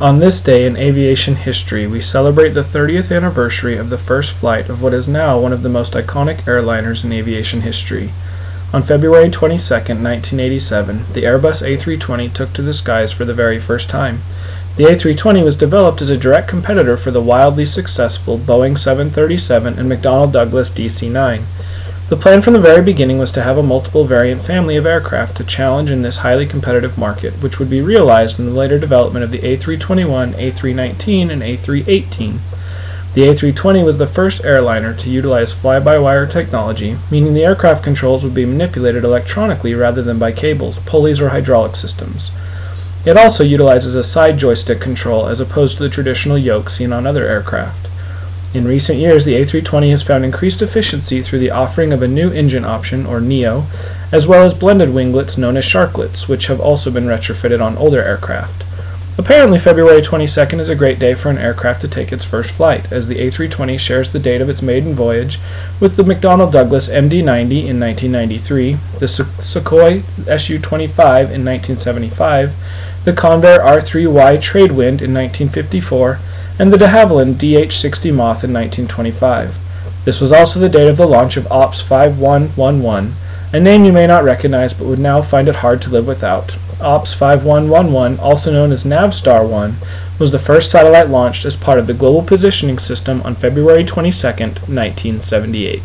On this day in aviation history, we celebrate the 30th anniversary of the first flight of what is now one of the most iconic airliners in aviation history. On February 22, 1987, the Airbus A320 took to the skies for the very first time. The A320 was developed as a direct competitor for the wildly successful Boeing 737 and McDonnell Douglas DC 9. The plan from the very beginning was to have a multiple variant family of aircraft to challenge in this highly competitive market, which would be realized in the later development of the A321, A319, and A318. The A320 was the first airliner to utilize fly by wire technology, meaning the aircraft controls would be manipulated electronically rather than by cables, pulleys, or hydraulic systems. It also utilizes a side joystick control as opposed to the traditional yoke seen on other aircraft. In recent years, the A320 has found increased efficiency through the offering of a new engine option, or NEO, as well as blended winglets known as sharklets, which have also been retrofitted on older aircraft. Apparently, February 22nd is a great day for an aircraft to take its first flight, as the A320 shares the date of its maiden voyage with the McDonnell Douglas MD 90 in 1993, the Sukhoi Su 25 in 1975, the Convair R 3Y Tradewind in 1954, and the de Havilland DH-60 Moth in 1925. This was also the date of the launch of OPS 5111, a name you may not recognize but would now find it hard to live without. OPS 5111, also known as Navstar 1, was the first satellite launched as part of the Global Positioning System on February 22, 1978.